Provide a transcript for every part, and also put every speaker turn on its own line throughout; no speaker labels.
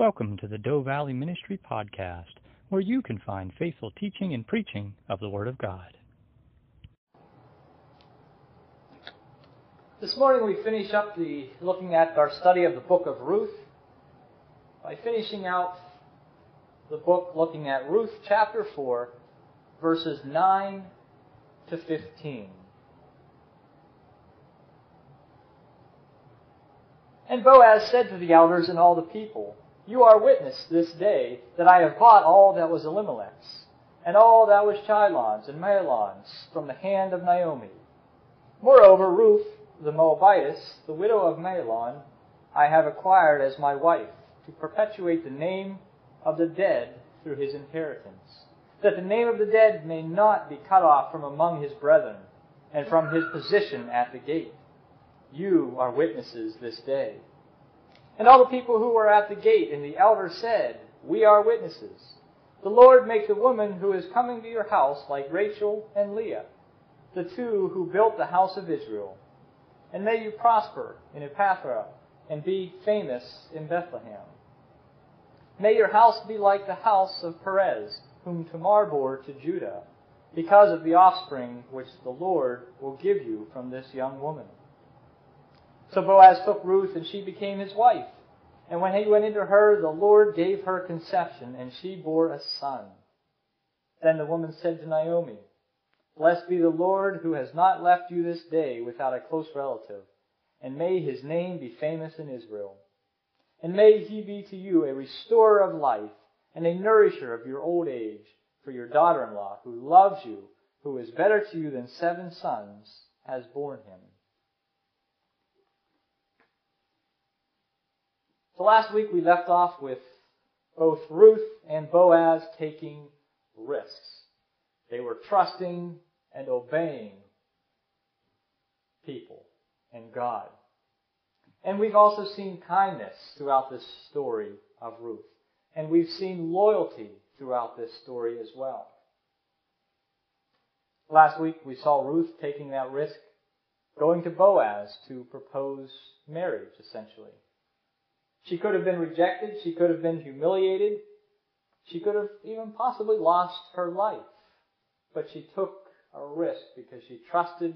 Welcome to the Doe Valley Ministry Podcast, where you can find faithful teaching and preaching of the Word of God.
This morning we finish up the looking at our study of the book of Ruth by finishing out the book looking at Ruth chapter 4 verses 9 to 15. And Boaz said to the elders and all the people, You are witness this day that I have bought all that was Elimelech's, and all that was Chilion's and Mahlon's from the hand of Naomi. Moreover, Ruth the Moabitess, the widow of Mahlon, I have acquired as my wife, to perpetuate the name of the dead through his inheritance, that the name of the dead may not be cut off from among his brethren, and from his position at the gate. You are witnesses this day. And all the people who were at the gate and the elders said, We are witnesses. The Lord make the woman who is coming to your house like Rachel and Leah, the two who built the house of Israel. And may you prosper in Ephrathah and be famous in Bethlehem. May your house be like the house of Perez, whom Tamar bore to Judah, because of the offspring which the Lord will give you from this young woman. So Boaz took Ruth, and she became his wife. And when he went into her, the Lord gave her conception, and she bore a son. Then the woman said to Naomi, Blessed be the Lord who has not left you this day without a close relative, and may his name be famous in Israel. And may he be to you a restorer of life and a nourisher of your old age for your daughter-in-law, who loves you, who is better to you than seven sons, has borne him. So last week we left off with both Ruth and Boaz taking risks. They were trusting and obeying people and God. And we've also seen kindness throughout this story of Ruth. And we've seen loyalty throughout this story as well. Last week we saw Ruth taking that risk, going to Boaz to propose marriage, essentially. She could have been rejected. She could have been humiliated. She could have even possibly lost her life. But she took a risk because she trusted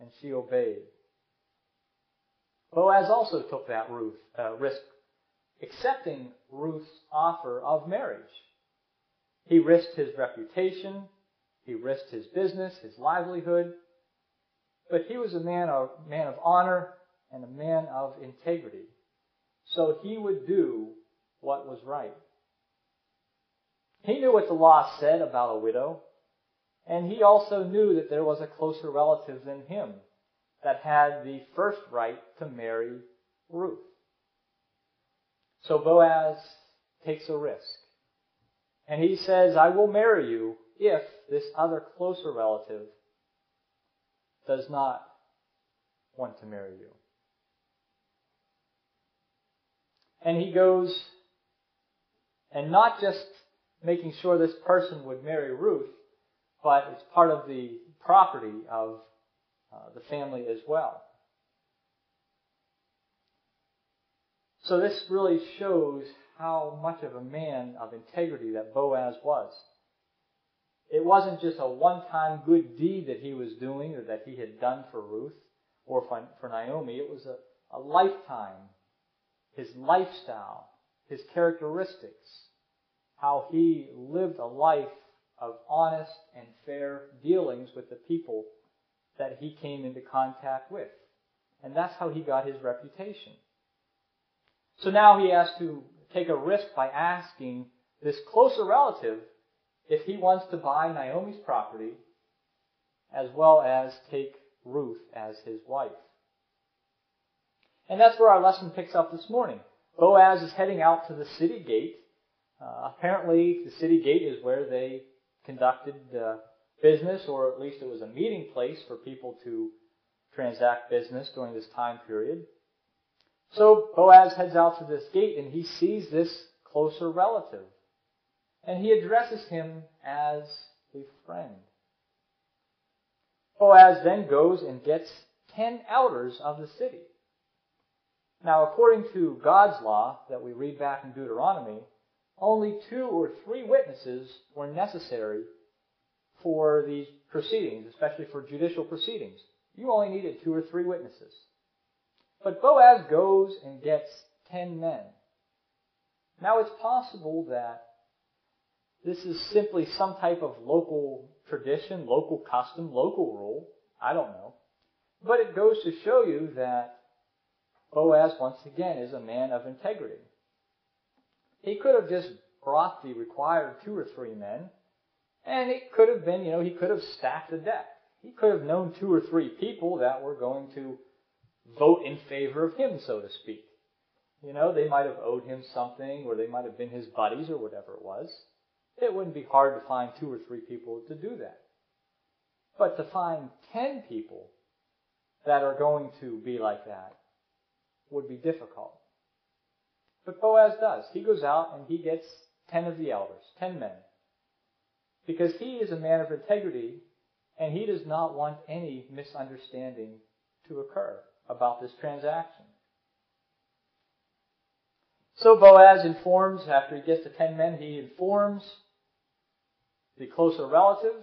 and she obeyed. Boaz also took that Ruth, uh, risk, accepting Ruth's offer of marriage. He risked his reputation. He risked his business, his livelihood. But he was a man of, man of honor and a man of integrity. So he would do what was right. He knew what the law said about a widow, and he also knew that there was a closer relative than him that had the first right to marry Ruth. So Boaz takes a risk. And he says, I will marry you if this other closer relative does not want to marry you. And he goes, and not just making sure this person would marry Ruth, but it's part of the property of uh, the family as well. So this really shows how much of a man of integrity that Boaz was. It wasn't just a one-time good deed that he was doing or that he had done for Ruth or for Naomi. It was a, a lifetime his lifestyle, his characteristics, how he lived a life of honest and fair dealings with the people that he came into contact with. And that's how he got his reputation. So now he has to take a risk by asking this closer relative if he wants to buy Naomi's property as well as take Ruth as his wife. And that's where our lesson picks up this morning. Boaz is heading out to the city gate. Uh, apparently, the city gate is where they conducted uh, business, or at least it was a meeting place for people to transact business during this time period. So Boaz heads out to this gate and he sees this closer relative. And he addresses him as a friend. Boaz then goes and gets ten elders of the city Now, according to God's law that we read back in Deuteronomy, only two or three witnesses were necessary for these proceedings, especially for judicial proceedings. You only needed two or three witnesses. But Boaz goes and gets ten men. Now it's possible that this is simply some type of local tradition, local custom, local rule. I don't know. But it goes to show you that Boaz, once again, is a man of integrity. He could have just brought the required two or three men, and it could have been, you know, he could have stacked the deck. He could have known two or three people that were going to vote in favor of him, so to speak. You know, they might have owed him something, or they might have been his buddies, or whatever it was. It wouldn't be hard to find two or three people to do that. But to find ten people that are going to be like that would be difficult. But Boaz does. He goes out and he gets ten of the elders, ten men. Because he is a man of integrity and he does not want any misunderstanding to occur about this transaction. So Boaz informs, after he gets the ten men, he informs the closer relative,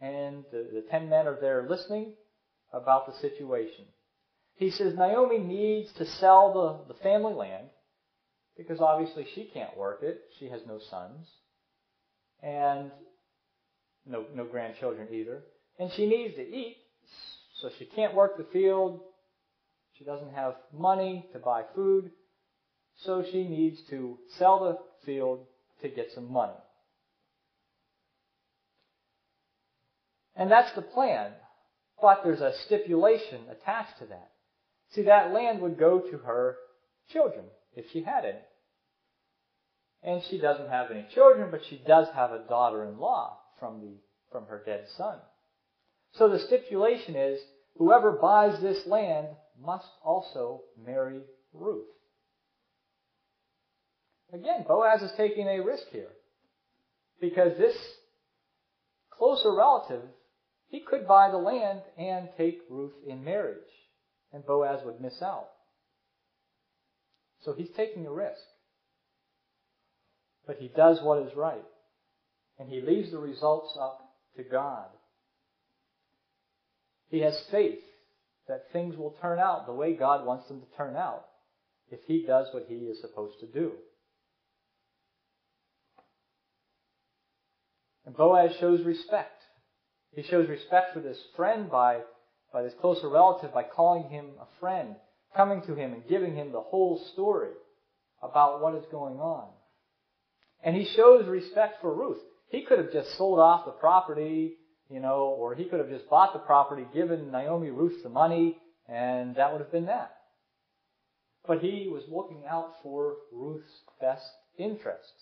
and the, the ten men are there listening about the situation. He says Naomi needs to sell the, the family land because obviously she can't work it. She has no sons and no, no grandchildren either. And she needs to eat, so she can't work the field. She doesn't have money to buy food, so she needs to sell the field to get some money. And that's the plan. But there's a stipulation attached to that. See, that land would go to her children, if she had any. And she doesn't have any children, but she does have a daughter-in-law from the, from her dead son. So the stipulation is, whoever buys this land must also marry Ruth. Again, Boaz is taking a risk here. Because this closer relative, he could buy the land and take Ruth in marriage and Boaz would miss out. So he's taking a risk. But he does what is right. And he leaves the results up to God. He has faith that things will turn out the way God wants them to turn out if he does what he is supposed to do. And Boaz shows respect. He shows respect for this friend by by this closer relative by calling him a friend, coming to him and giving him the whole story about what is going on. And he shows respect for Ruth. He could have just sold off the property, you know, or he could have just bought the property, given Naomi Ruth the money, and that would have been that. But he was looking out for Ruth's best interest.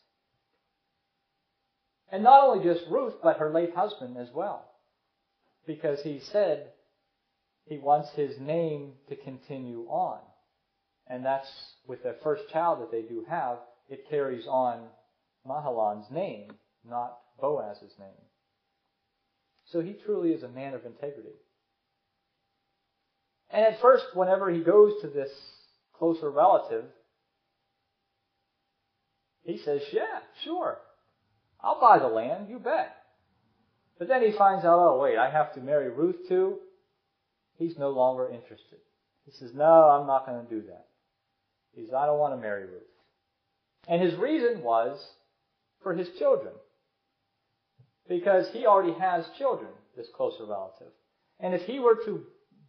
And not only just Ruth, but her late husband as well. Because he said, he wants his name to continue on. And that's with the first child that they do have, it carries on Mahlon's name, not Boaz's name. So he truly is a man of integrity. And at first, whenever he goes to this closer relative, he says, Yeah, sure. I'll buy the land, you bet. But then he finds out, oh wait, I have to marry Ruth too? He's no longer interested. He says, No, I'm not going to do that. He says, I don't want to marry Ruth. And his reason was for his children. Because he already has children, this closer relative. And if he were to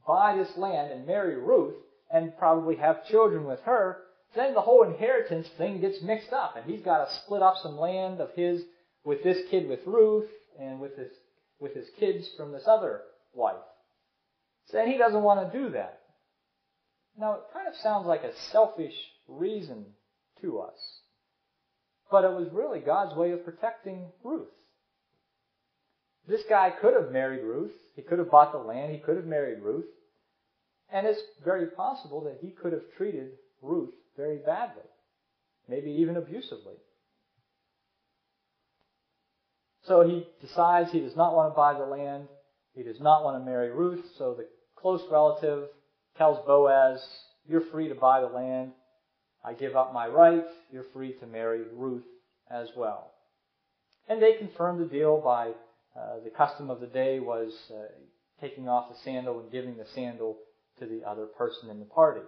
buy this land and marry Ruth and probably have children with her, then the whole inheritance thing gets mixed up. And he's got to split up some land of his with this kid with Ruth and with his, with his kids from this other wife. And he doesn't want to do that. Now, it kind of sounds like a selfish reason to us. But it was really God's way of protecting Ruth. This guy could have married Ruth. He could have bought the land. He could have married Ruth. And it's very possible that he could have treated Ruth very badly. Maybe even abusively. So he decides he does not want to buy the land. He does not want to marry Ruth, so the close relative tells Boaz, you're free to buy the land. I give up my right. You're free to marry Ruth as well. And they confirmed the deal by uh, the custom of the day was uh, taking off the sandal and giving the sandal to the other person in the party.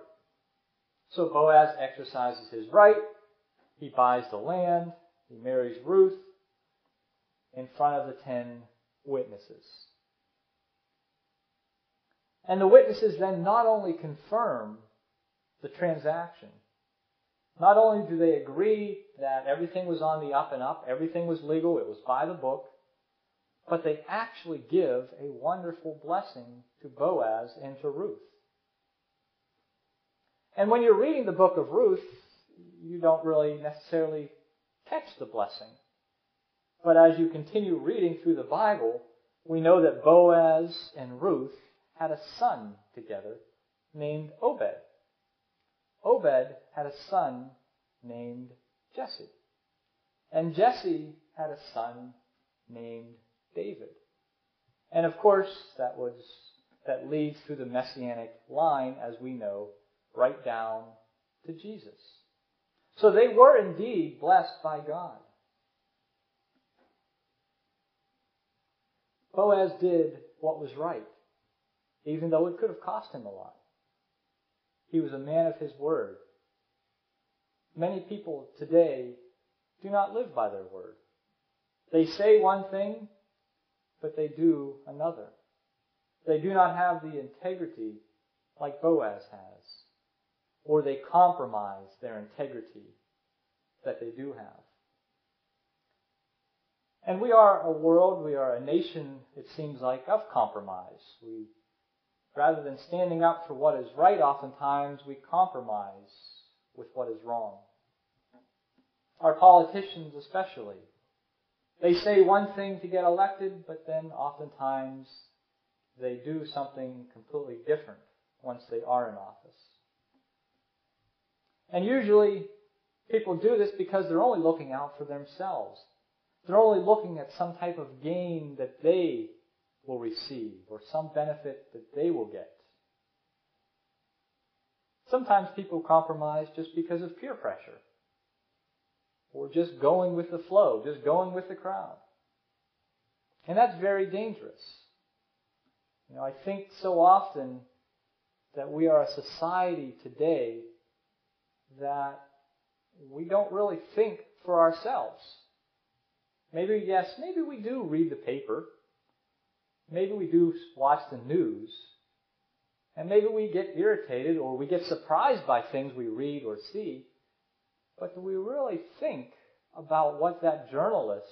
So Boaz exercises his right. He buys the land. He marries Ruth in front of the ten witnesses. And the witnesses then not only confirm the transaction, not only do they agree that everything was on the up and up, everything was legal, it was by the book, but they actually give a wonderful blessing to Boaz and to Ruth. And when you're reading the book of Ruth, you don't really necessarily catch the blessing. But as you continue reading through the Bible, we know that Boaz and Ruth had a son together named Obed. Obed had a son named Jesse. And Jesse had a son named David. And of course, that was that leads through the messianic line, as we know, right down to Jesus. So they were indeed blessed by God. Boaz did what was right, even though it could have cost him a lot. He was a man of his word. Many people today do not live by their word. They say one thing, but they do another. They do not have the integrity like Boaz has, or they compromise their integrity that they do have. And we are a world, we are a nation, it seems like, of compromise. We, rather than standing up for what is right, oftentimes we compromise with what is wrong. Our politicians especially they say one thing to get elected, but then oftentimes they do something completely different once they are in office. And usually people do this because they're only looking out for themselves. They're only looking at some type of gain that they will receive or some benefit that they will get. Sometimes people compromise just because of peer pressure or just going with the flow, just going with the crowd. And that's very dangerous. You know, I think so often that we are a society today that we don't really think for ourselves. Maybe, yes, maybe we do read the paper. Maybe we do watch the news. And maybe we get irritated or we get surprised by things we read or see. But do we really think about what that journalist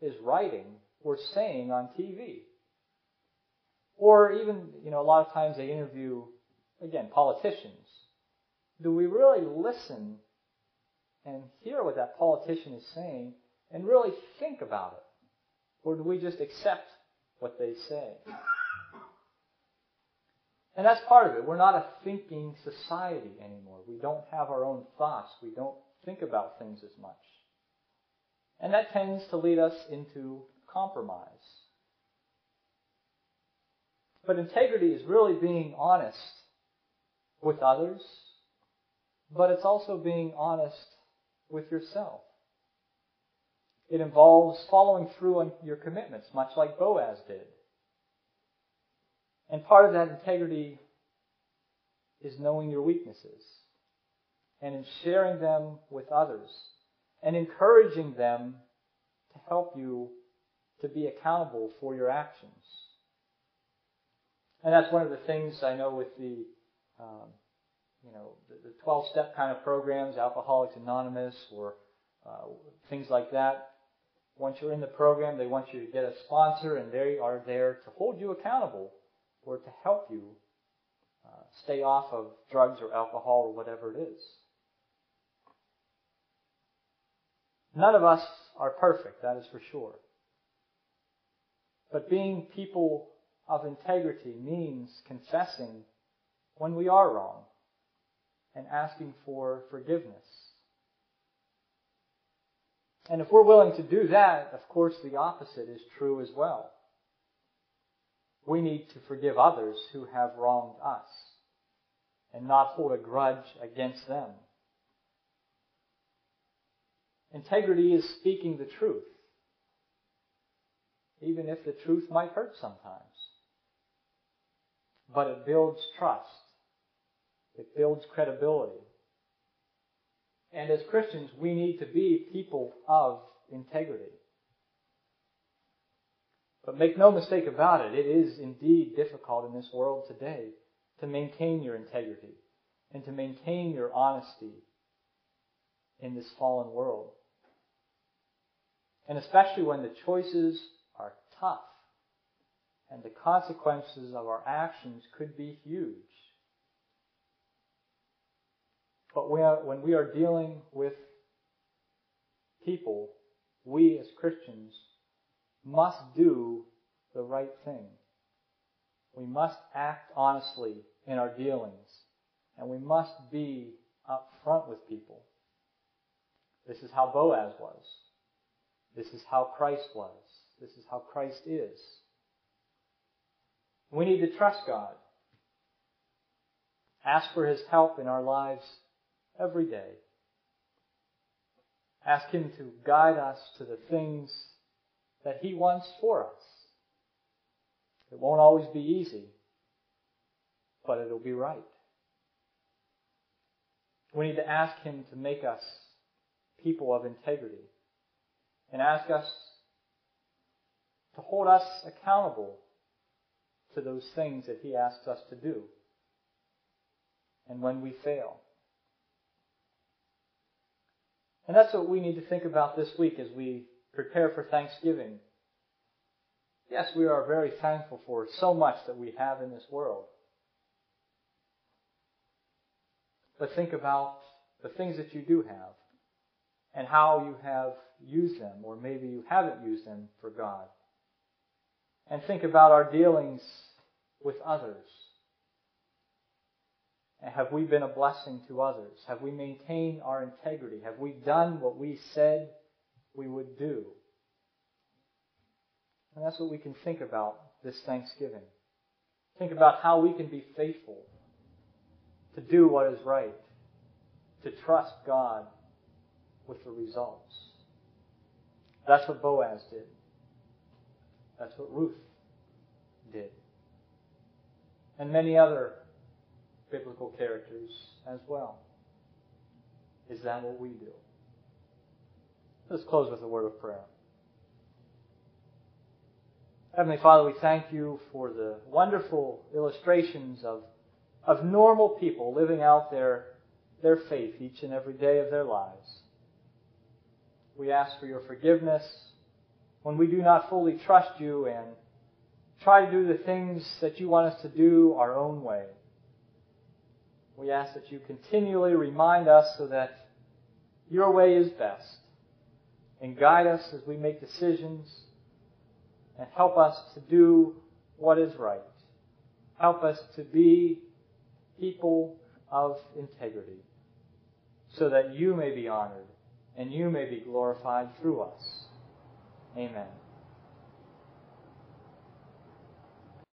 is writing or saying on TV? Or even, you know, a lot of times they interview, again, politicians. Do we really listen and hear what that politician is saying and really think about it? Or do we just accept what they say? And that's part of it. We're not a thinking society anymore. We don't have our own thoughts. We don't think about things as much. And that tends to lead us into compromise. But integrity is really being honest with others, but it's also being honest with yourself. It involves following through on your commitments, much like Boaz did. And part of that integrity is knowing your weaknesses and in sharing them with others and encouraging them to help you to be accountable for your actions. And that's one of the things I know with the, um, you know, the, 12-step kind of programs, Alcoholics Anonymous or uh, things like that. Once you're in the program, they want you to get a sponsor and they are there to hold you accountable or to help you uh, stay off of drugs or alcohol or whatever it is. None of us are perfect, that is for sure. But being people of integrity means confessing when we are wrong and asking for forgiveness. And if we're willing to do that, of course the opposite is true as well. We need to forgive others who have wronged us. and not hold a grudge against them. Integrity is speaking the truth, even if the truth might hurt sometimes. But it builds trust. It builds credibility. And as Christians, we need to be people of integrity. But make no mistake about it, it is indeed difficult in this world today to maintain your integrity and to maintain your honesty in this fallen world. And especially when the choices are tough and the consequences of our actions could be huge. But when we are dealing with people, we as Christians must do the right thing. We must act honestly in our dealings, and we must be upfront with people. This is how Boaz was. This is how Christ was. This is how Christ is. We need to trust God. Ask for His help in our lives every day. Ask Him to guide us to the things that He wants for us. It won't always be easy, but it'll be right. We need to ask Him to make us people of integrity and ask us to hold us accountable to those things that He asks us to do. And when we fail. And that's what we need to think about this week as we prepare for Thanksgiving. Yes, we are very thankful for so much that we have in this world. But think about the things that you do have and how you have used them, or maybe you haven't used them for God. And think about our dealings with others. Have we been a blessing to others? Have we maintained our integrity? Have we done what we said we would do? And that's what we can think about this Thanksgiving. Think about how we can be faithful to do what is right, to trust God with the results. That's what Boaz did. That's what Ruth did. And many other biblical characters as well. Is that what we do? Let's close with a word of prayer. Heavenly Father, we thank you for the wonderful illustrations of, of normal people living out their, their faith each and every day of their lives. We ask for your forgiveness when we do not fully trust you and try to do the things that you want us to do our own way. We ask that you continually remind us so that your way is best and guide us as we make decisions and help us to do what is right. Help us to be people of integrity so that you may be honored and you may be glorified through us. Amen.